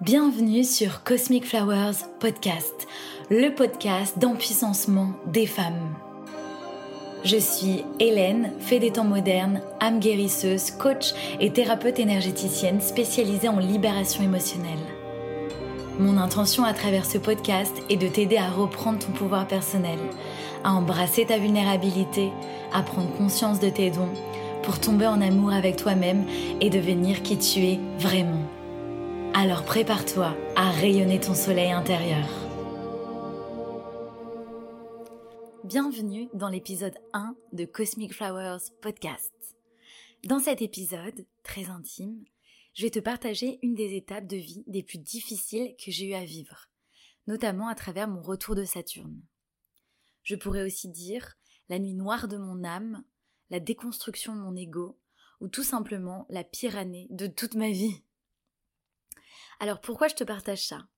Bienvenue sur Cosmic Flowers Podcast, le podcast d'empuissancement des femmes. Je suis Hélène, fée des temps modernes, âme guérisseuse, coach et thérapeute énergéticienne spécialisée en libération émotionnelle. Mon intention à travers ce podcast est de t'aider à reprendre ton pouvoir personnel, à embrasser ta vulnérabilité, à prendre conscience de tes dons, pour tomber en amour avec toi-même et devenir qui tu es vraiment. Alors prépare-toi à rayonner ton soleil intérieur. Bienvenue dans l'épisode 1 de Cosmic Flowers Podcast. Dans cet épisode, très intime, je vais te partager une des étapes de vie des plus difficiles que j'ai eu à vivre, notamment à travers mon retour de Saturne. Je pourrais aussi dire la nuit noire de mon âme, la déconstruction de mon ego, ou tout simplement la pire année de toute ma vie. Alors pourquoi je te partage ça?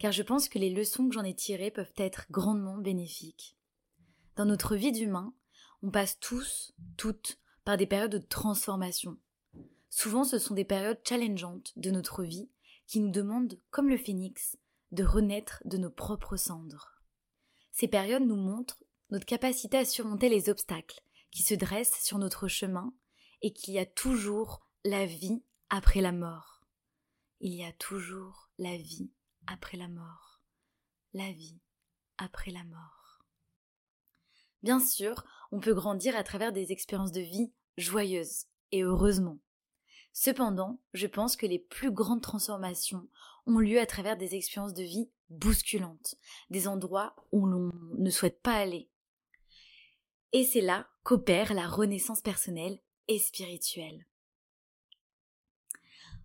Car je pense que les leçons que j'en ai tirées peuvent être grandement bénéfiques. Dans notre vie d'humain, on passe tous, toutes, par des périodes de transformation. Souvent ce sont des périodes challengeantes de notre vie qui nous demandent, comme le phénix, de renaître de nos propres cendres. Ces périodes nous montrent notre capacité à surmonter les obstacles qui se dressent sur notre chemin et qu'il y a toujours la vie après la mort il y a toujours la vie après la mort. La vie après la mort. Bien sûr, on peut grandir à travers des expériences de vie joyeuses, et heureusement. Cependant, je pense que les plus grandes transformations ont lieu à travers des expériences de vie bousculantes, des endroits où l'on ne souhaite pas aller. Et c'est là qu'opère la renaissance personnelle et spirituelle.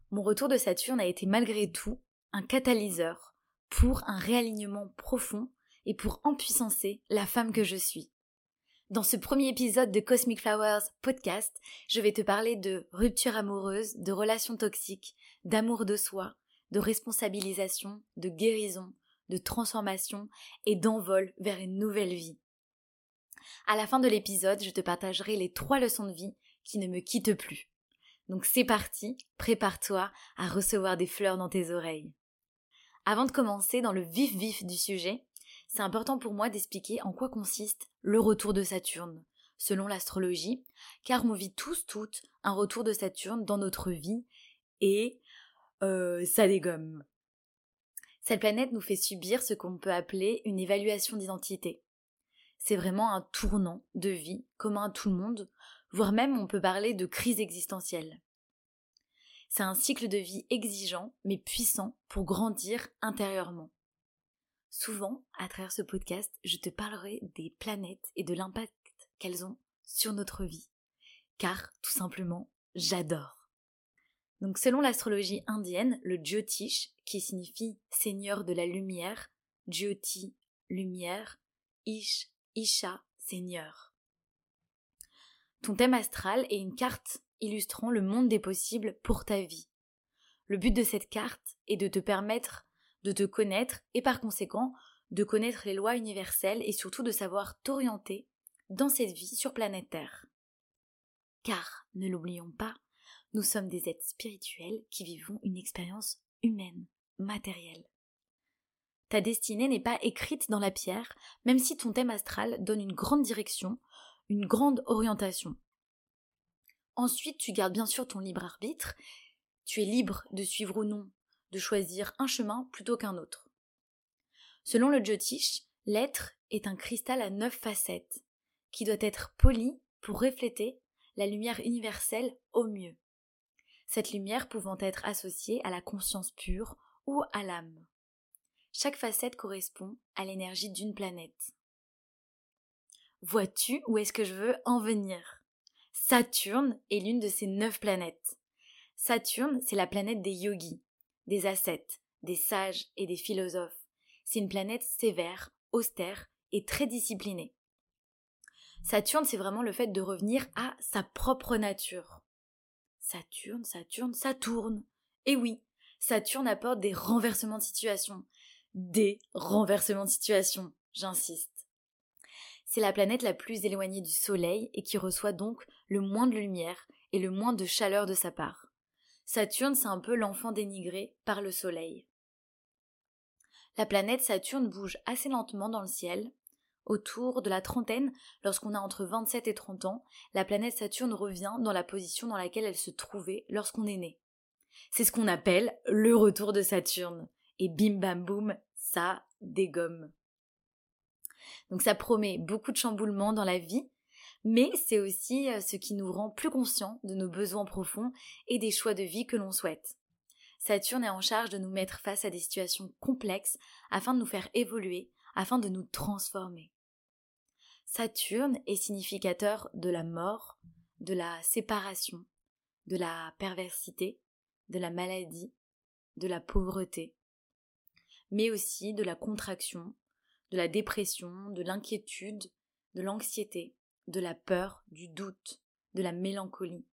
Mon retour de Saturne a été malgré tout un catalyseur pour un réalignement profond et pour empuissancer la femme que je suis. Dans ce premier épisode de Cosmic Flowers podcast, je vais te parler de rupture amoureuse, de relations toxiques, d'amour de soi, de responsabilisation, de guérison, de transformation et d'envol vers une nouvelle vie. À la fin de l'épisode, je te partagerai les trois leçons de vie qui ne me quittent plus. Donc c'est parti, prépare-toi à recevoir des fleurs dans tes oreilles. Avant de commencer dans le vif vif du sujet, c'est important pour moi d'expliquer en quoi consiste le retour de Saturne, selon l'astrologie, car on vit tous toutes un retour de Saturne dans notre vie et euh, ça dégomme. Cette planète nous fait subir ce qu'on peut appeler une évaluation d'identité. C'est vraiment un tournant de vie commun à tout le monde, voire même on peut parler de crise existentielle. C'est un cycle de vie exigeant mais puissant pour grandir intérieurement. Souvent, à travers ce podcast, je te parlerai des planètes et de l'impact qu'elles ont sur notre vie. Car, tout simplement, j'adore. Donc, selon l'astrologie indienne, le Jyotish, qui signifie Seigneur de la lumière, Jyoti, lumière, Ish, Isha, Seigneur. Ton thème astral est une carte illustrant le monde des possibles pour ta vie. Le but de cette carte est de te permettre de te connaître et par conséquent de connaître les lois universelles et surtout de savoir t'orienter dans cette vie sur planète Terre. Car, ne l'oublions pas, nous sommes des êtres spirituels qui vivons une expérience humaine, matérielle. Ta destinée n'est pas écrite dans la pierre, même si ton thème astral donne une grande direction, une grande orientation. Ensuite, tu gardes bien sûr ton libre arbitre. Tu es libre de suivre ou non, de choisir un chemin plutôt qu'un autre. Selon le Jyotish, l'être est un cristal à neuf facettes, qui doit être poli pour refléter la lumière universelle au mieux. Cette lumière pouvant être associée à la conscience pure ou à l'âme. Chaque facette correspond à l'énergie d'une planète. Vois-tu où est-ce que je veux en venir? Saturne est l'une de ces neuf planètes. Saturne, c'est la planète des yogis, des ascètes, des sages et des philosophes. C'est une planète sévère, austère et très disciplinée. Saturne, c'est vraiment le fait de revenir à sa propre nature. Saturne, Saturne, ça tourne. Et oui, Saturne apporte des renversements de situation. Des renversements de situation, j'insiste. C'est la planète la plus éloignée du Soleil et qui reçoit donc le moins de lumière et le moins de chaleur de sa part. Saturne, c'est un peu l'enfant dénigré par le Soleil. La planète Saturne bouge assez lentement dans le ciel. Autour de la trentaine, lorsqu'on a entre 27 et 30 ans, la planète Saturne revient dans la position dans laquelle elle se trouvait lorsqu'on est né. C'est ce qu'on appelle le retour de Saturne. Et bim bam boum, ça dégomme. Donc ça promet beaucoup de chamboulements dans la vie, mais c'est aussi euh, ce qui nous rend plus conscients de nos besoins profonds et des choix de vie que l'on souhaite. Saturne est en charge de nous mettre face à des situations complexes afin de nous faire évoluer, afin de nous transformer. Saturne est significateur de la mort, de la séparation, de la perversité, de la maladie, de la pauvreté, mais aussi de la contraction, de la dépression, de l'inquiétude, de l'anxiété, de la peur, du doute, de la mélancolie.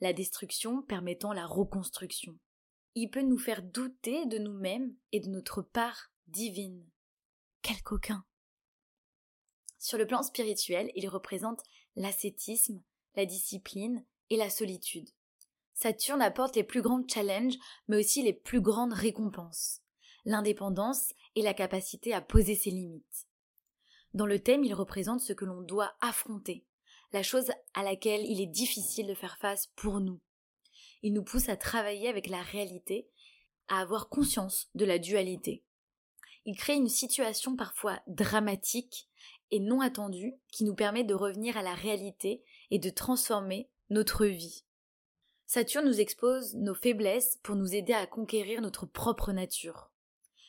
La destruction permettant la reconstruction. Il peut nous faire douter de nous-mêmes et de notre part divine. Quel coquin. Sur le plan spirituel, il représente l'ascétisme, la discipline et la solitude. Saturne apporte les plus grands challenges, mais aussi les plus grandes récompenses. L'indépendance et la capacité à poser ses limites. Dans le thème, il représente ce que l'on doit affronter, la chose à laquelle il est difficile de faire face pour nous. Il nous pousse à travailler avec la réalité, à avoir conscience de la dualité. Il crée une situation parfois dramatique et non attendue qui nous permet de revenir à la réalité et de transformer notre vie. Saturne nous expose nos faiblesses pour nous aider à conquérir notre propre nature.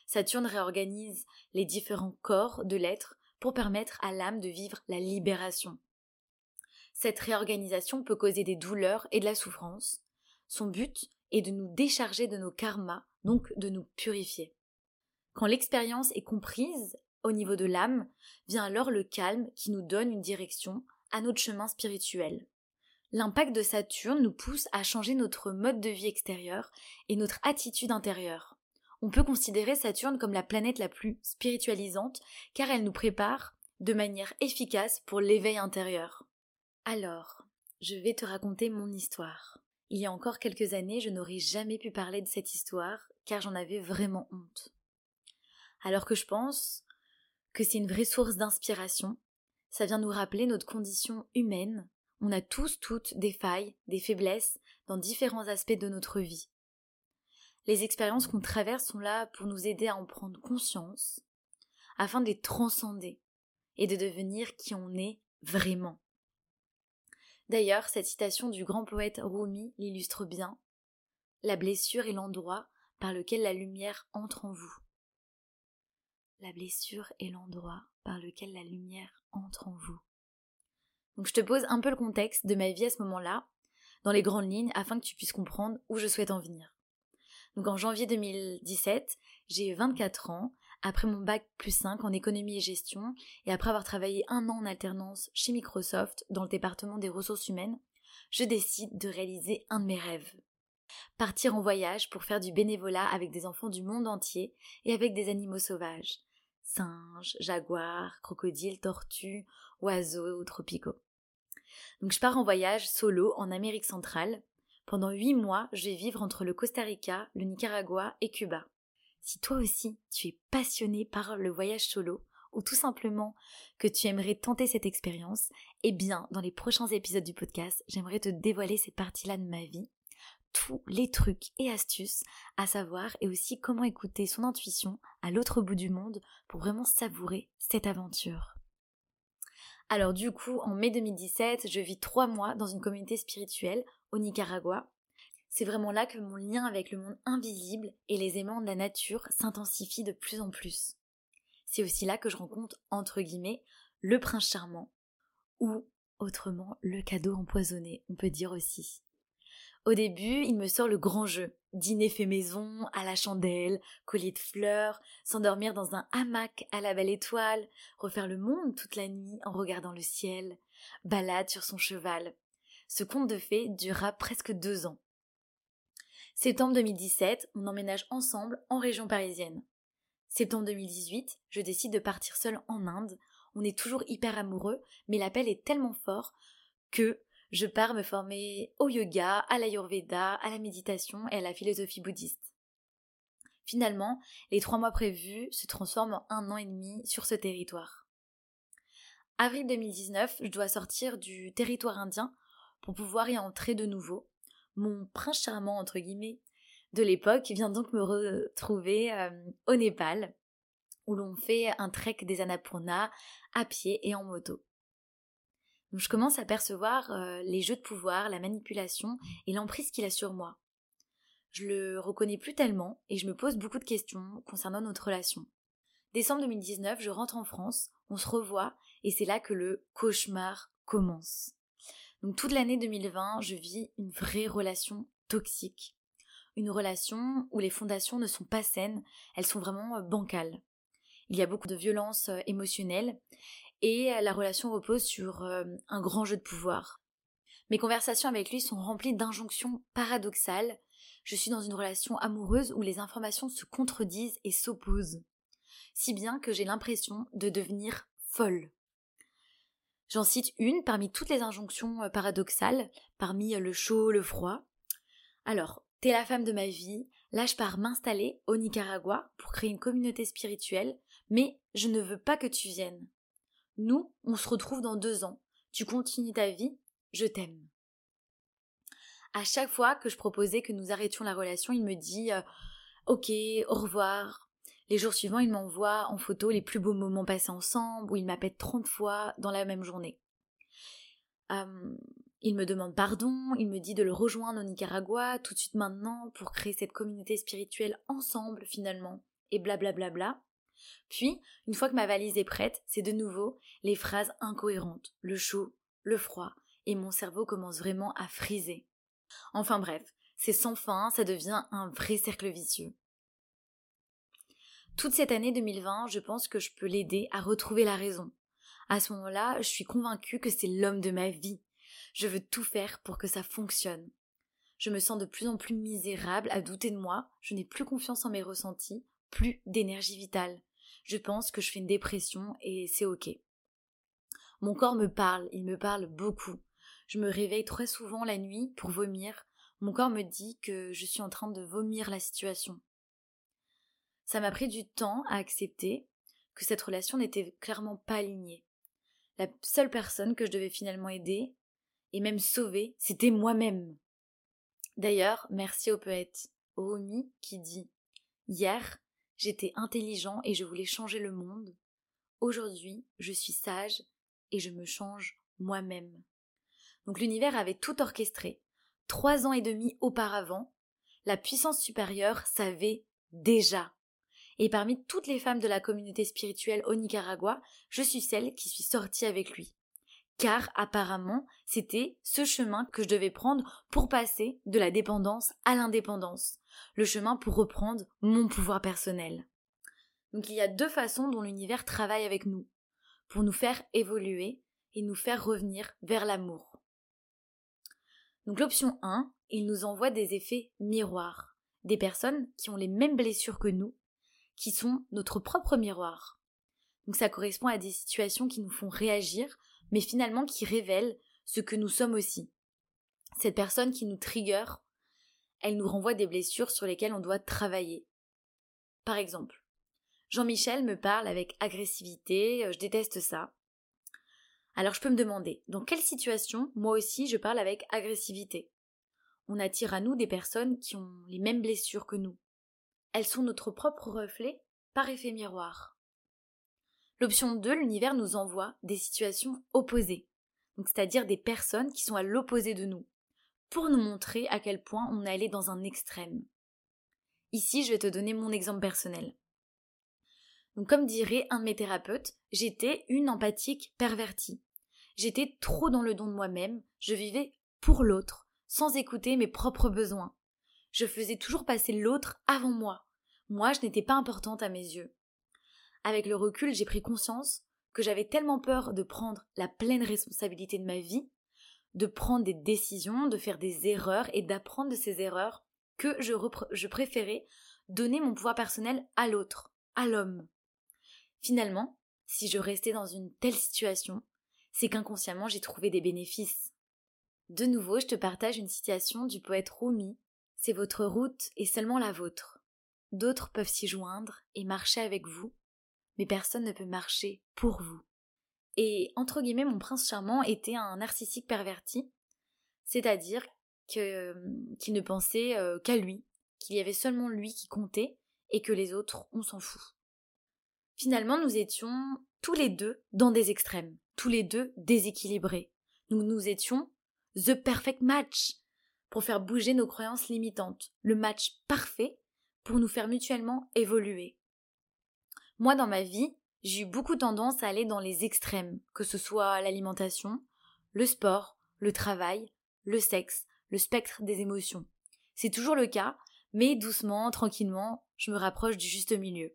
Saturne réorganise les différents corps de l'être pour permettre à l'âme de vivre la libération. Cette réorganisation peut causer des douleurs et de la souffrance. Son but est de nous décharger de nos karmas, donc de nous purifier. Quand l'expérience est comprise au niveau de l'âme, vient alors le calme qui nous donne une direction à notre chemin spirituel. L'impact de Saturne nous pousse à changer notre mode de vie extérieur et notre attitude intérieure. On peut considérer Saturne comme la planète la plus spiritualisante car elle nous prépare de manière efficace pour l'éveil intérieur. Alors, je vais te raconter mon histoire. Il y a encore quelques années, je n'aurais jamais pu parler de cette histoire car j'en avais vraiment honte. Alors que je pense que c'est une vraie source d'inspiration, ça vient nous rappeler notre condition humaine on a tous, toutes, des failles, des faiblesses dans différents aspects de notre vie. Les expériences qu'on traverse sont là pour nous aider à en prendre conscience, afin de les transcender et de devenir qui on est vraiment. D'ailleurs, cette citation du grand poète Rumi l'illustre bien. La blessure est l'endroit par lequel la lumière entre en vous. La blessure est l'endroit par lequel la lumière entre en vous. Donc je te pose un peu le contexte de ma vie à ce moment-là, dans les grandes lignes, afin que tu puisses comprendre où je souhaite en venir. Donc en janvier 2017, j'ai 24 ans, après mon bac plus 5 en économie et gestion, et après avoir travaillé un an en alternance chez Microsoft dans le département des ressources humaines, je décide de réaliser un de mes rêves. Partir en voyage pour faire du bénévolat avec des enfants du monde entier et avec des animaux sauvages. Singes, jaguars, crocodiles, tortues, oiseaux tropicaux. Donc je pars en voyage solo en Amérique centrale. Pendant huit mois, je vais vivre entre le Costa Rica, le Nicaragua et Cuba. Si toi aussi tu es passionné par le voyage solo, ou tout simplement que tu aimerais tenter cette expérience, eh bien, dans les prochains épisodes du podcast, j'aimerais te dévoiler cette partie-là de ma vie, tous les trucs et astuces à savoir et aussi comment écouter son intuition à l'autre bout du monde pour vraiment savourer cette aventure. Alors du coup, en mai 2017, je vis trois mois dans une communauté spirituelle au Nicaragua. C'est vraiment là que mon lien avec le monde invisible et les aimants de la nature s'intensifie de plus en plus. C'est aussi là que je rencontre, entre guillemets, le prince charmant, ou autrement le cadeau empoisonné, on peut dire aussi. Au début, il me sort le grand jeu. Dîner fait maison, à la chandelle, collier de fleurs, s'endormir dans un hamac à la belle étoile, refaire le monde toute la nuit en regardant le ciel, balade sur son cheval. Ce conte de fées durera presque deux ans. Septembre 2017, on emménage ensemble en région parisienne. Septembre 2018, je décide de partir seule en Inde. On est toujours hyper amoureux, mais l'appel est tellement fort que je pars me former au yoga, à l'ayurveda, à la méditation et à la philosophie bouddhiste. Finalement, les trois mois prévus se transforment en un an et demi sur ce territoire. Avril 2019, je dois sortir du territoire indien pour pouvoir y entrer de nouveau. Mon prince charmant, entre guillemets, de l'époque vient donc me retrouver euh, au Népal, où l'on fait un trek des Annapurna à pied et en moto. Donc je commence à percevoir euh, les jeux de pouvoir, la manipulation et l'emprise qu'il a sur moi. Je le reconnais plus tellement et je me pose beaucoup de questions concernant notre relation. Décembre 2019, je rentre en France, on se revoit et c'est là que le cauchemar commence. Donc toute l'année 2020, je vis une vraie relation toxique. Une relation où les fondations ne sont pas saines, elles sont vraiment euh, bancales. Il y a beaucoup de violence euh, émotionnelle et la relation repose sur euh, un grand jeu de pouvoir. Mes conversations avec lui sont remplies d'injonctions paradoxales. Je suis dans une relation amoureuse où les informations se contredisent et s'opposent. Si bien que j'ai l'impression de devenir folle. J'en cite une parmi toutes les injonctions euh, paradoxales, parmi euh, le chaud, le froid. Alors, t'es la femme de ma vie, là je pars m'installer au Nicaragua pour créer une communauté spirituelle, mais je ne veux pas que tu viennes. Nous, on se retrouve dans deux ans. Tu continues ta vie, je t'aime. À chaque fois que je proposais que nous arrêtions la relation, il me dit euh, Ok, au revoir. Les jours suivants, il m'envoie en photo les plus beaux moments passés ensemble, où il m'appelle 30 fois dans la même journée. Il me demande pardon, il me dit de le rejoindre au Nicaragua tout de suite maintenant pour créer cette communauté spirituelle ensemble finalement, et blablabla. Bla bla bla. Puis, une fois que ma valise est prête, c'est de nouveau les phrases incohérentes, le chaud, le froid, et mon cerveau commence vraiment à friser. Enfin bref, c'est sans fin, ça devient un vrai cercle vicieux. Toute cette année 2020, je pense que je peux l'aider à retrouver la raison. À ce moment-là, je suis convaincue que c'est l'homme de ma vie. Je veux tout faire pour que ça fonctionne. Je me sens de plus en plus misérable à douter de moi, je n'ai plus confiance en mes ressentis, plus d'énergie vitale je pense que je fais une dépression et c'est ok. Mon corps me parle, il me parle beaucoup. Je me réveille très souvent la nuit pour vomir. Mon corps me dit que je suis en train de vomir la situation. Ça m'a pris du temps à accepter que cette relation n'était clairement pas alignée. La seule personne que je devais finalement aider, et même sauver, c'était moi-même. D'ailleurs, merci au poète Omi qui dit Hier, J'étais intelligent et je voulais changer le monde. Aujourd'hui, je suis sage et je me change moi-même. Donc l'univers avait tout orchestré. Trois ans et demi auparavant, la puissance supérieure savait déjà. Et parmi toutes les femmes de la communauté spirituelle au Nicaragua, je suis celle qui suis sortie avec lui. Car apparemment, c'était ce chemin que je devais prendre pour passer de la dépendance à l'indépendance, le chemin pour reprendre mon pouvoir personnel. Donc il y a deux façons dont l'univers travaille avec nous, pour nous faire évoluer et nous faire revenir vers l'amour. Donc l'option 1, il nous envoie des effets miroirs, des personnes qui ont les mêmes blessures que nous, qui sont notre propre miroir. Donc ça correspond à des situations qui nous font réagir, mais finalement qui révèlent ce que nous sommes aussi. Cette personne qui nous trigger elle nous renvoie des blessures sur lesquelles on doit travailler. Par exemple, Jean-Michel me parle avec agressivité, euh, je déteste ça. Alors je peux me demander, dans quelle situation moi aussi je parle avec agressivité? On attire à nous des personnes qui ont les mêmes blessures que nous. Elles sont notre propre reflet par effet miroir. L'option 2, l'univers nous envoie des situations opposées, c'est-à-dire des personnes qui sont à l'opposé de nous pour nous montrer à quel point on est allé dans un extrême. Ici, je vais te donner mon exemple personnel. Comme dirait un de mes thérapeutes, j'étais une empathique pervertie. J'étais trop dans le don de moi-même, je vivais pour l'autre, sans écouter mes propres besoins. Je faisais toujours passer l'autre avant moi. Moi, je n'étais pas importante à mes yeux. Avec le recul, j'ai pris conscience que j'avais tellement peur de prendre la pleine responsabilité de ma vie de prendre des décisions, de faire des erreurs et d'apprendre de ces erreurs que je, préférais donner mon pouvoir personnel à l'autre, à l'homme. Finalement, si je restais dans une telle situation, c'est qu'inconsciemment j'ai trouvé des bénéfices. De nouveau, je te partage une citation du poète Rumi. C'est votre route et seulement la vôtre. D'autres peuvent s'y joindre et marcher avec vous, mais personne ne peut marcher pour vous. Et entre guillemets, mon prince charmant était un narcissique perverti, c'est-à-dire qu'il ne pensait euh, qu'à lui, qu'il y avait seulement lui qui comptait et que les autres, on s'en fout. Finalement, nous étions tous les deux dans des extrêmes, tous les deux déséquilibrés. Nous nous étions the perfect match pour faire bouger nos croyances limitantes, le match parfait pour nous faire mutuellement évoluer. Moi, dans ma vie, j'ai eu beaucoup tendance à aller dans les extrêmes, que ce soit l'alimentation, le sport, le travail, le sexe, le spectre des émotions. C'est toujours le cas, mais doucement, tranquillement, je me rapproche du juste milieu.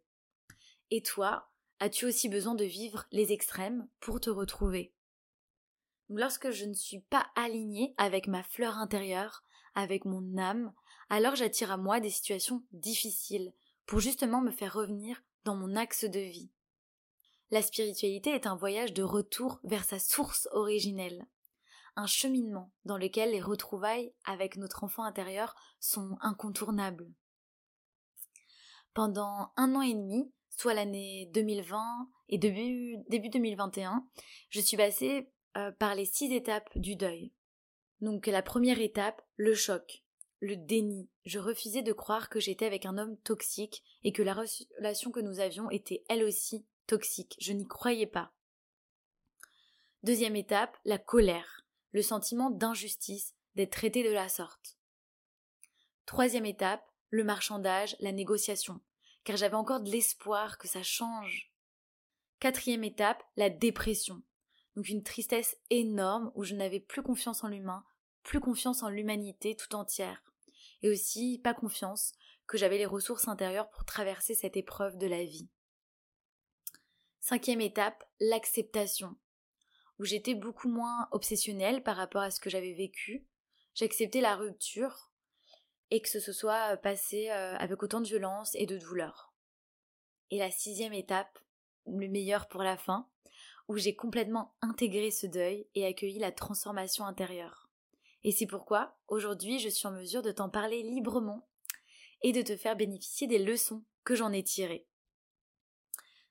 Et toi, as-tu aussi besoin de vivre les extrêmes pour te retrouver? Lorsque je ne suis pas alignée avec ma fleur intérieure, avec mon âme, alors j'attire à moi des situations difficiles pour justement me faire revenir dans mon axe de vie. La spiritualité est un voyage de retour vers sa source originelle, un cheminement dans lequel les retrouvailles avec notre enfant intérieur sont incontournables. Pendant un an et demi, soit l'année 2020 et début, début 2021, je suis passée euh, par les six étapes du deuil. Donc la première étape, le choc, le déni. Je refusais de croire que j'étais avec un homme toxique et que la relation que nous avions était elle aussi toxique. Je n'y croyais pas. Deuxième étape, la colère, le sentiment d'injustice, d'être traité de la sorte. Troisième étape, le marchandage, la négociation, car j'avais encore de l'espoir que ça change. Quatrième étape, la dépression. Donc une tristesse énorme où je n'avais plus confiance en l'humain, plus confiance en l'humanité tout entière. Et aussi pas confiance que j'avais les ressources intérieures pour traverser cette épreuve de la vie. Cinquième étape, l'acceptation, où j'étais beaucoup moins obsessionnelle par rapport à ce que j'avais vécu. J'acceptais la rupture et que ce soit passé euh, avec autant de violence et de douleur. Et la sixième étape, le meilleur pour la fin, où j'ai complètement intégré ce deuil et accueilli la transformation intérieure. Et c'est pourquoi, aujourd'hui, je suis en mesure de t'en parler librement et de te faire bénéficier des leçons que j'en ai tirées.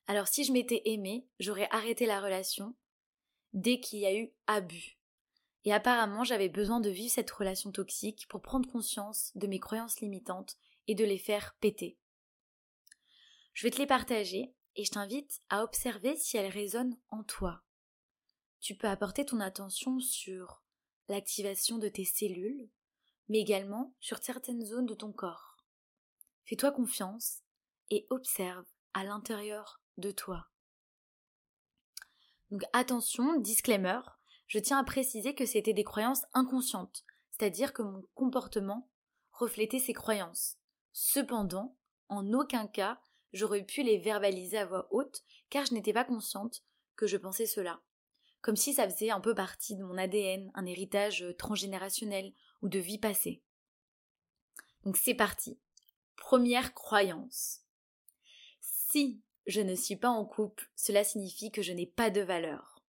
Alors si je m'étais aimée, j'aurais arrêté la relation dès qu'il y a eu abus. Et apparemment, j'avais besoin de vivre cette relation toxique pour prendre conscience de mes croyances limitantes et de les faire péter. Je vais te les partager et je t'invite à observer si elles résonnent en toi. Tu peux apporter ton attention sur l'activation de tes cellules, mais également sur certaines zones de ton corps. Fais-toi confiance et observe à l'intérieur de toi. Donc attention, disclaimer, je tiens à préciser que c'était des croyances inconscientes, c'est-à-dire que mon comportement reflétait ces croyances. Cependant, en aucun cas, j'aurais pu les verbaliser à voix haute, car je n'étais pas consciente que je pensais cela. Comme si ça faisait un peu partie de mon ADN, un héritage transgénérationnel ou de vie passée. Donc c'est parti. Première croyance. Si je ne suis pas en couple, cela signifie que je n'ai pas de valeur.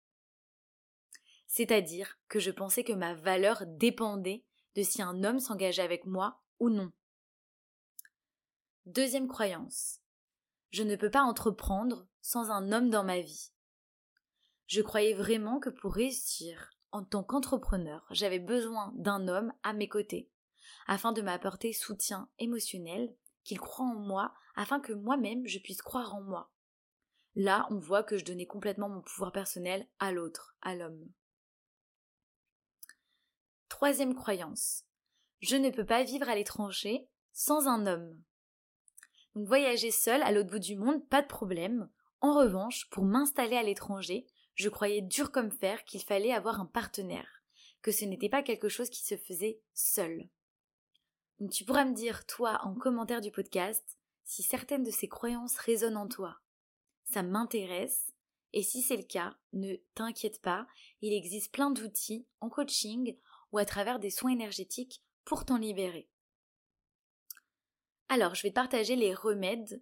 C'est-à-dire que je pensais que ma valeur dépendait de si un homme s'engageait avec moi ou non. Deuxième croyance. Je ne peux pas entreprendre sans un homme dans ma vie. Je croyais vraiment que pour réussir en tant qu'entrepreneur, j'avais besoin d'un homme à mes côtés, afin de m'apporter soutien émotionnel, qu'il croit en moi, afin que moi-même je puisse croire en moi. Là, on voit que je donnais complètement mon pouvoir personnel à l'autre, à l'homme. Troisième croyance. Je ne peux pas vivre à l'étranger sans un homme. Voyager seul à l'autre bout du monde, pas de problème. En revanche, pour m'installer à l'étranger, je croyais dur comme fer qu'il fallait avoir un partenaire, que ce n'était pas quelque chose qui se faisait seul. Tu pourras me dire, toi, en commentaire du podcast, si certaines de ces croyances résonnent en toi ça m'intéresse. Et si c'est le cas, ne t'inquiète pas, il existe plein d'outils en coaching ou à travers des soins énergétiques pour t'en libérer. Alors, je vais te partager les remèdes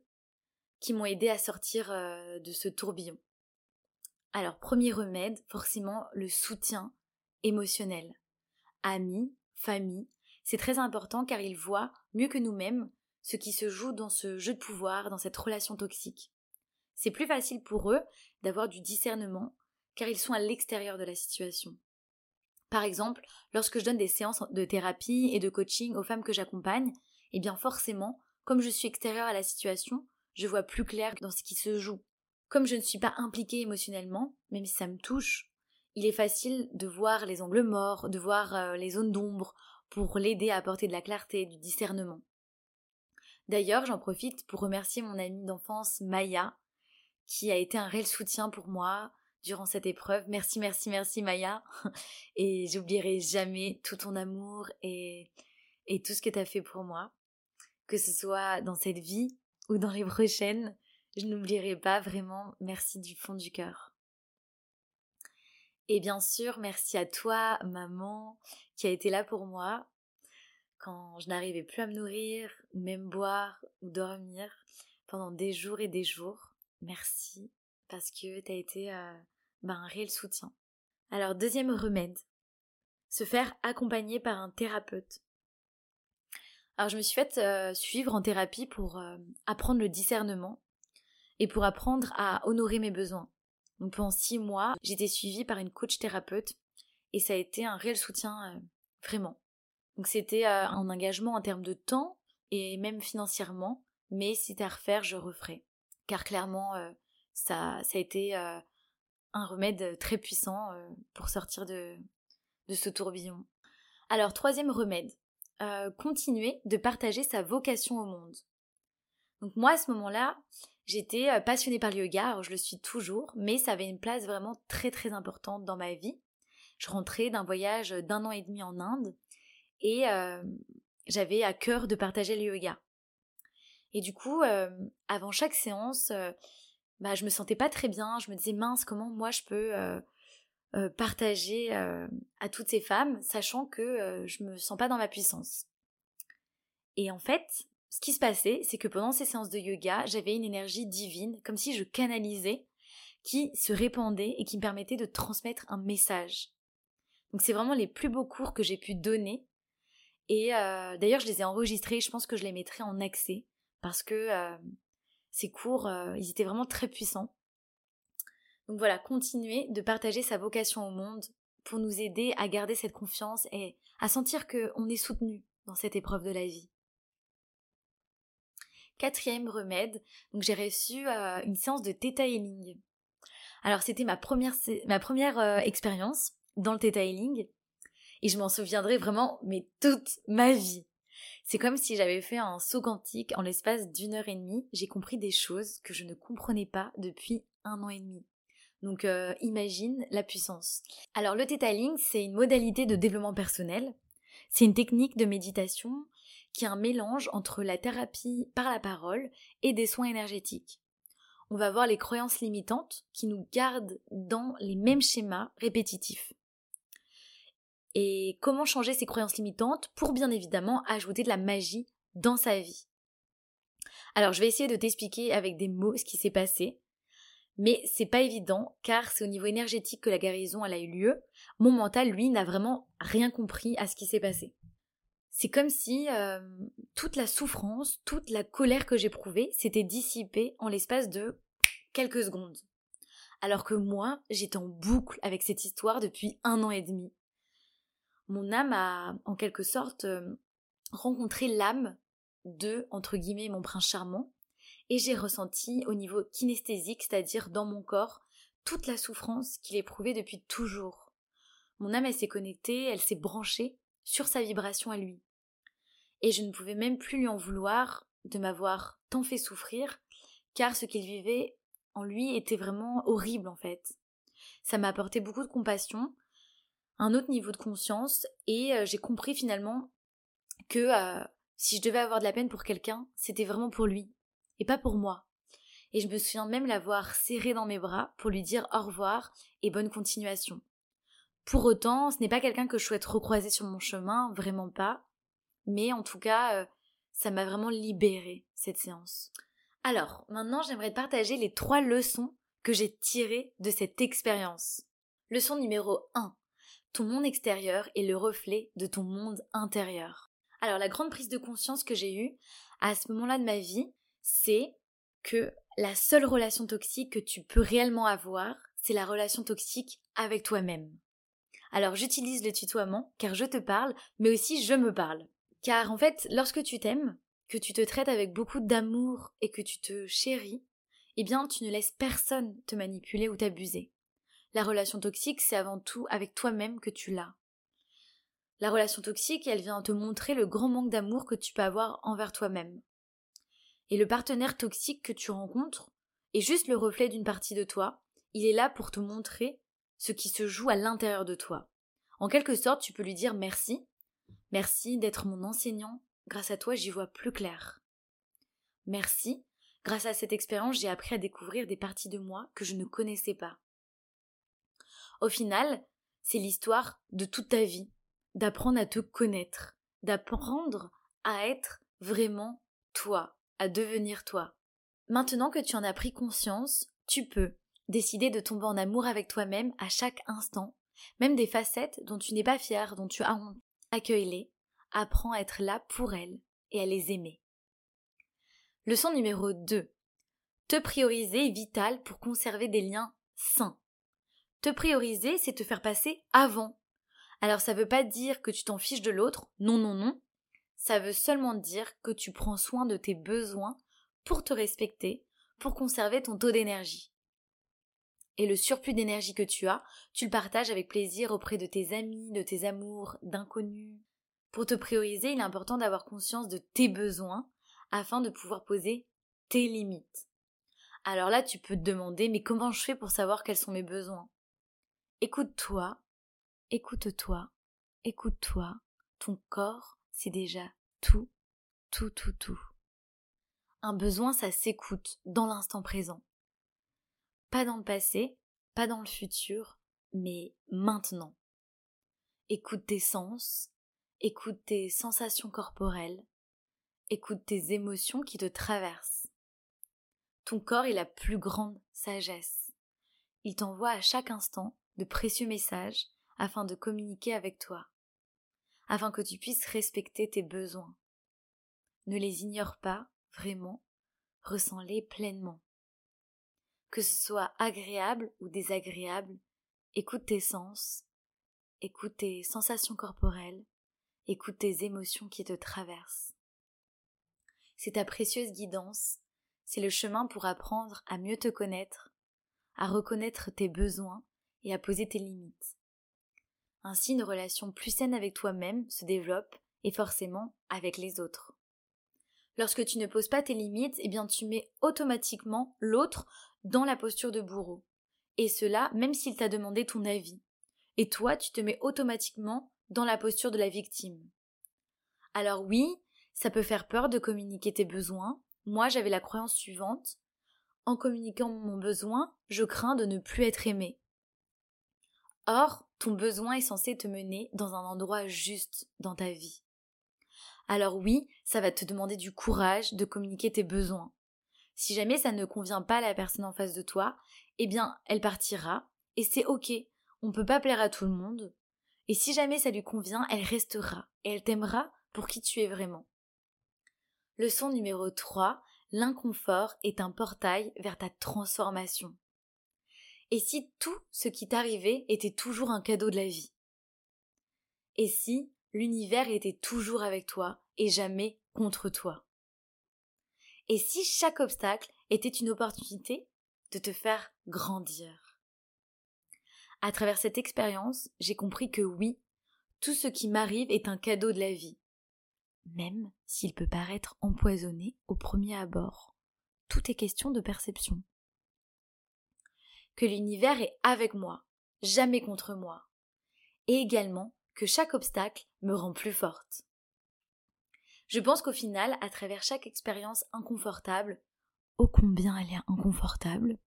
qui m'ont aidé à sortir euh, de ce tourbillon. Alors, premier remède, forcément le soutien émotionnel. amis, famille, c'est très important car ils voient, mieux que nous-mêmes, ce qui se joue dans ce jeu de pouvoir, dans cette relation toxique. C'est plus facile pour eux d'avoir du discernement car ils sont à l'extérieur de la situation. Par exemple, lorsque je donne des séances de thérapie et de coaching aux femmes que j'accompagne, eh bien forcément, comme je suis extérieure à la situation, je vois plus clair dans ce qui se joue. Comme je ne suis pas impliquée émotionnellement, même si ça me touche, il est facile de voir les angles morts, de voir euh, les zones d'ombre, pour l'aider à apporter de la clarté, du discernement. D'ailleurs, j'en profite pour remercier mon amie d'enfance Maya, qui a été un réel soutien pour moi durant cette épreuve. Merci, merci, merci Maya. Et j'oublierai jamais tout ton amour et, et tout ce que tu as fait pour moi. Que ce soit dans cette vie ou dans les prochaines, je n'oublierai pas vraiment. Merci du fond du cœur. Et bien sûr, merci à toi, maman, qui a été là pour moi quand je n'arrivais plus à me nourrir, ou même boire ou dormir pendant des jours et des jours. Merci parce que tu as été euh, ben, un réel soutien. Alors deuxième remède, se faire accompagner par un thérapeute. Alors je me suis faite euh, suivre en thérapie pour euh, apprendre le discernement et pour apprendre à honorer mes besoins. Donc pendant six mois, j'étais suivie par une coach thérapeute et ça a été un réel soutien euh, vraiment. Donc c'était un engagement en termes de temps et même financièrement, mais si c'était à refaire, je referais. Car clairement, ça, ça a été un remède très puissant pour sortir de, de ce tourbillon. Alors troisième remède, continuer de partager sa vocation au monde. Donc moi à ce moment-là, J'étais euh, passionnée par le yoga, je le suis toujours, mais ça avait une place vraiment très très importante dans ma vie. Je rentrais d'un voyage d'un an et demi en Inde et euh, j'avais à cœur de partager le yoga. Et du coup, euh, avant chaque séance, bah, je me sentais pas très bien. Je me disais mince, comment moi je peux partager à toutes ces femmes, sachant que je me sens pas dans ma puissance. Et en fait, ce qui se passait, c'est que pendant ces séances de yoga, j'avais une énergie divine, comme si je canalisais, qui se répandait et qui me permettait de transmettre un message. Donc c'est vraiment les plus beaux cours que j'ai pu donner. Et euh, d'ailleurs, je les ai enregistrés, je pense que je les mettrai en accès, parce que euh, ces cours, euh, ils étaient vraiment très puissants. Donc voilà, continuer de partager sa vocation au monde pour nous aider à garder cette confiance et à sentir qu'on est soutenu dans cette épreuve de la vie. Quatrième remède, donc j'ai reçu euh, une séance de Theta Healing. Alors c'était ma première, ma première euh, expérience dans le Theta Healing et je m'en souviendrai vraiment mais toute ma vie. C'est comme si j'avais fait un saut quantique en l'espace d'une heure et demie. J'ai compris des choses que je ne comprenais pas depuis un an et demi. Donc euh, imagine la puissance. Alors le Theta Healing, c'est une modalité de développement personnel. C'est une technique de méditation qui est un mélange entre la thérapie par la parole et des soins énergétiques. On va voir les croyances limitantes qui nous gardent dans les mêmes schémas répétitifs. Et comment changer ces croyances limitantes pour bien évidemment ajouter de la magie dans sa vie? Alors je vais essayer de t'expliquer avec des mots ce qui s'est passé, mais c'est pas évident car c'est au niveau énergétique que la guérison a eu lieu. Mon mental lui n'a vraiment rien compris à ce qui s'est passé. C'est comme si euh, toute la souffrance, toute la colère que j'éprouvais s'était dissipée en l'espace de quelques secondes. Alors que moi, j'étais en boucle avec cette histoire depuis un an et demi. Mon âme a, en quelque sorte, euh, rencontré l'âme de, entre guillemets, mon prince charmant, et j'ai ressenti au niveau kinesthésique, c'est-à-dire dans mon corps, toute la souffrance qu'il éprouvait depuis toujours. Mon âme, elle s'est connectée, elle s'est branchée sur sa vibration à lui et je ne pouvais même plus lui en vouloir de m'avoir tant fait souffrir, car ce qu'il vivait en lui était vraiment horrible en fait. Ça m'a apporté beaucoup de compassion, un autre niveau de conscience, et euh, j'ai compris finalement que euh, si je devais avoir de la peine pour quelqu'un, c'était vraiment pour lui, et pas pour moi. Et je me souviens même l'avoir serré dans mes bras pour lui dire au revoir et bonne continuation. Pour autant, ce n'est pas quelqu'un que je souhaite recroiser sur mon chemin, vraiment pas, mais en tout cas, euh, ça m'a vraiment libérée, cette séance. Alors, maintenant, j'aimerais partager les trois leçons que j'ai tirées de cette expérience. Leçon numéro 1. ton monde extérieur est le reflet de ton monde intérieur. Alors la grande prise de conscience que j'ai eue à ce moment-là de ma vie, c'est que la seule relation toxique que tu peux réellement avoir, c'est la relation toxique avec toi-même. Alors j'utilise le tutoiement car je te parle, mais aussi je me parle. Car en fait, lorsque tu t'aimes, que tu te traites avec beaucoup d'amour et que tu te chéris, eh bien tu ne laisses personne te manipuler ou t'abuser. La relation toxique, c'est avant tout avec toi-même que tu l'as. La relation toxique, elle vient te montrer le grand manque d'amour que tu peux avoir envers toi-même. Et le partenaire toxique que tu rencontres est juste le reflet d'une partie de toi. Il est là pour te montrer ce qui se joue à l'intérieur de toi. En quelque sorte, tu peux lui dire merci. Merci d'être mon enseignant. Grâce à toi, j'y vois plus clair. Merci. Grâce à cette expérience, j'ai appris à découvrir des parties de moi que je ne connaissais pas. Au final, c'est l'histoire de toute ta vie, d'apprendre à te connaître, d'apprendre à être vraiment toi, devenir toi. Maintenant que tu en as pris conscience, tu peux décider de tomber en amour avec toi-même à chaque instant, même des facettes dont tu n'es pas fier, dont tu as honte. Accueille-les, apprends à être là pour elles et à les aimer. Leçon numéro 2. Te prioriser est vital pour conserver des liens sains. Te prioriser, c'est te faire passer avant. Alors ça veut pas dire que tu t'en fiches de l'autre, non, non, non. Ça veut seulement dire que tu prends soin de tes besoins pour te respecter, pour conserver ton taux d'énergie. Et le surplus d'énergie que tu as, tu le partages avec plaisir auprès de tes amis, de tes amours, d'inconnus. Pour te prioriser, il est important d'avoir conscience de tes besoins afin de pouvoir poser tes limites. Alors là, tu peux te demander, mais comment je fais pour savoir quels sont mes besoins? Écoute-toi, écoute-toi, écoute-toi. Ton corps, c'est déjà tout, tout, tout, tout. Un besoin, ça s'écoute dans l'instant présent. Pas dans le passé, pas dans le futur, mais maintenant. Écoute tes sens, écoute tes sensations corporelles, écoute tes émotions qui te traversent. Ton corps est la plus grande sagesse. Il t'envoie à chaque instant de précieux messages afin de communiquer avec toi, afin que tu puisses respecter tes besoins. Ne les ignore pas, vraiment, ressens-les pleinement. Que ce soit agréable ou désagréable, écoute tes sens, écoute tes sensations corporelles, écoute tes émotions qui te traversent. C'est ta précieuse guidance, c'est le chemin pour apprendre à mieux te connaître, à reconnaître tes besoins et à poser tes limites. Ainsi, une relation plus saine avec toi-même se développe et forcément avec les autres. Lorsque tu ne poses pas tes limites, eh bien tu mets automatiquement l'autre dans la posture de bourreau. Et cela même s'il t'a demandé ton avis. Et toi, tu te mets automatiquement dans la posture de la victime. Alors oui, ça peut faire peur de communiquer tes besoins. Moi, j'avais la croyance suivante. En communiquant mon besoin, je crains de ne plus être aimé. Or, ton besoin est censé te mener dans un endroit juste dans ta vie. Alors oui, ça va te demander du courage de communiquer tes besoins. Si jamais ça ne convient pas à la personne en face de toi, eh bien, elle partira, et c'est ok. On ne peut pas plaire à tout le monde. Et si jamais ça lui convient, elle restera, et elle t'aimera pour qui tu es vraiment. Leçon numéro 3. L'inconfort est un portail vers ta transformation. Et si tout ce qui t'arrivait était toujours un cadeau de la vie? Et si l'univers était toujours avec toi et jamais contre toi? Et si chaque obstacle était une opportunité de te faire grandir? À travers cette expérience, j'ai compris que oui, tout ce qui m'arrive est un cadeau de la vie, même s'il peut paraître empoisonné au premier abord. Tout est question de perception que l'univers est avec moi, jamais contre moi, et également que chaque obstacle me rend plus forte. Je pense qu'au final, à travers chaque expérience inconfortable, ô combien elle est inconfortable,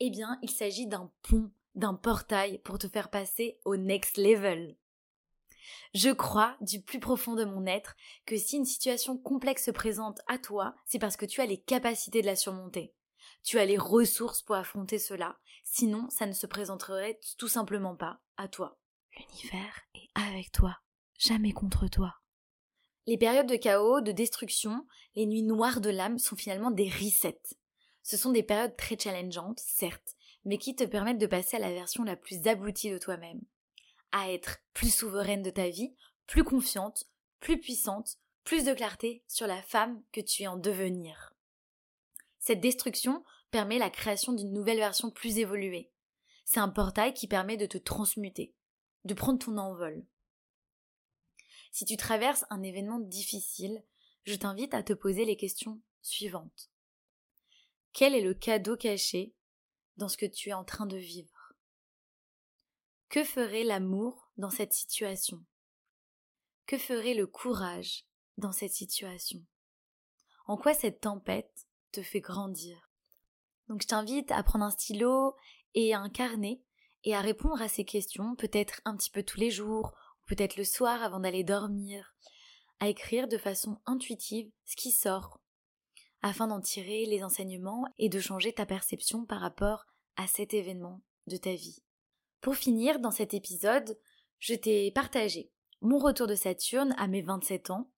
eh bien, il s'agit d'un pont, d'un portail pour te faire passer au next level. Je crois, du plus profond de mon être, que si une situation complexe se présente à toi, c'est parce que tu as les capacités de la surmonter tu as les ressources pour affronter cela, sinon ça ne se présenterait tout simplement pas à toi. l'univers est avec toi, jamais contre toi. Les périodes de chaos, de destruction, les nuits noires de l'âme sont finalement des resets. Ce sont des périodes très challengeantes, certes, mais qui te permettent de passer à la version la plus aboutie de toi-même. À être plus souveraine de ta vie, plus confiante, plus puissante, plus de clarté sur la femme que tu es en devenir. Cette destruction permet la création d'une nouvelle version plus évoluée. C'est un portail qui permet de te transmuter, de prendre ton envol. Si tu traverses un événement difficile, je t'invite à te poser les questions suivantes. Quel est le cadeau caché dans ce que tu es en train de vivre? Que ferait l'amour dans cette situation? Que ferait le courage dans cette situation? En quoi cette tempête te fait grandir? Donc je t'invite à prendre un stylo et un carnet et à répondre à ces questions, peut-être un petit peu tous les jours, peut-être le soir avant d'aller dormir, à écrire de façon intuitive ce qui sort, afin d'en tirer les enseignements et de changer ta perception par rapport à cet événement de ta vie. Pour finir, dans cet épisode, je t'ai partagé mon retour de Saturne à mes 27 ans,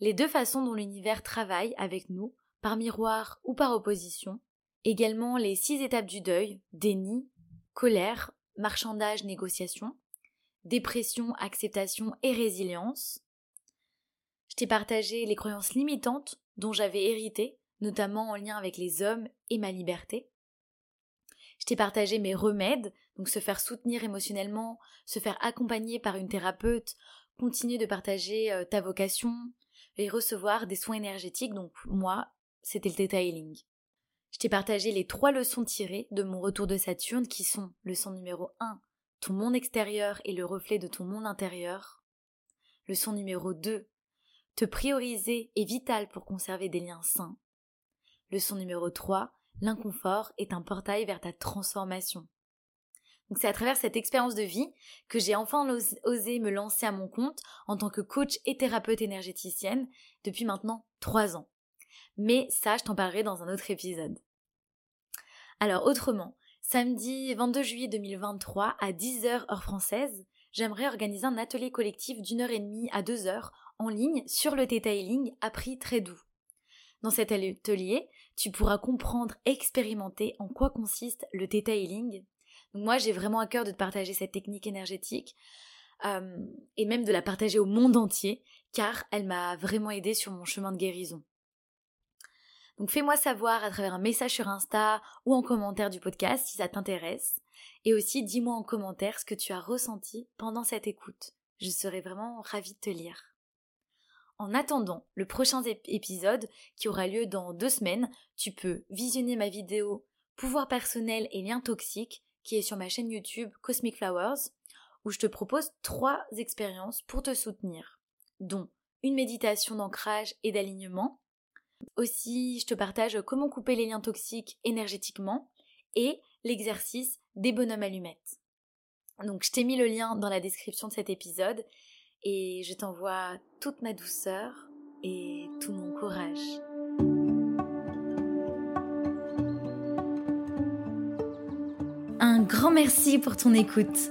les deux façons dont l'univers travaille avec nous, par miroir ou par opposition, également les six étapes du deuil, déni, colère, marchandage, négociation, dépression, acceptation et résilience. Je t'ai partagé les croyances limitantes dont j'avais hérité, notamment en lien avec les hommes et ma liberté. Je t'ai partagé mes remèdes, donc se faire soutenir émotionnellement, se faire accompagner par une thérapeute, continuer de partager euh, ta vocation et recevoir des soins énergétiques, donc moi, c'était le Theta Healing. Je t'ai partagé les trois leçons tirées de mon retour de Saturne qui sont leçon numéro 1, ton monde extérieur est le reflet de ton monde intérieur. Leçon numéro 2, te prioriser est vital pour conserver des liens sains. Leçon numéro 3, l'inconfort est un portail vers ta transformation. C'est à travers cette expérience de vie que j'ai enfin osé me lancer à mon compte en tant que coach et thérapeute énergéticienne depuis maintenant trois ans. Mais ça, je t'en parlerai dans un autre épisode. Alors autrement, samedi 22 juillet 2023 à 10h heure française, j'aimerais organiser un atelier collectif d'une heure et demie à deux heures en ligne sur le detailing à prix très doux. Dans cet atelier, tu pourras comprendre, expérimenter en quoi consiste le detailing. Moi, j'ai vraiment à cœur de te partager cette technique énergétique euh, et même de la partager au monde entier, car elle m'a vraiment aidé sur mon chemin de guérison. Donc fais-moi savoir à travers un message sur Insta ou en commentaire du podcast si ça t'intéresse. Et aussi dis-moi en commentaire ce que tu as ressenti pendant cette écoute. Je serai vraiment ravie de te lire. En attendant le prochain épisode qui aura lieu dans deux semaines, tu peux visionner ma vidéo Pouvoir personnel et liens toxiques qui est sur ma chaîne YouTube Cosmic Flowers où je te propose trois expériences pour te soutenir, dont une méditation d'ancrage et d'alignement, aussi, je te partage comment couper les liens toxiques énergétiquement et l'exercice des bonhommes allumettes. Donc, je t'ai mis le lien dans la description de cet épisode et je t'envoie toute ma douceur et tout mon courage. Un grand merci pour ton écoute.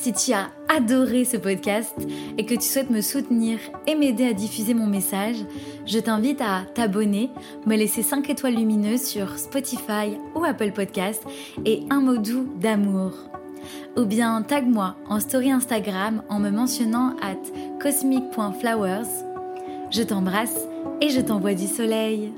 Si tu as adoré ce podcast et que tu souhaites me soutenir et m'aider à diffuser mon message, je t'invite à t'abonner, me laisser 5 étoiles lumineuses sur Spotify ou Apple Podcast et un mot doux d'amour. Ou bien tag-moi en story Instagram en me mentionnant at cosmic.flowers. Je t'embrasse et je t'envoie du soleil.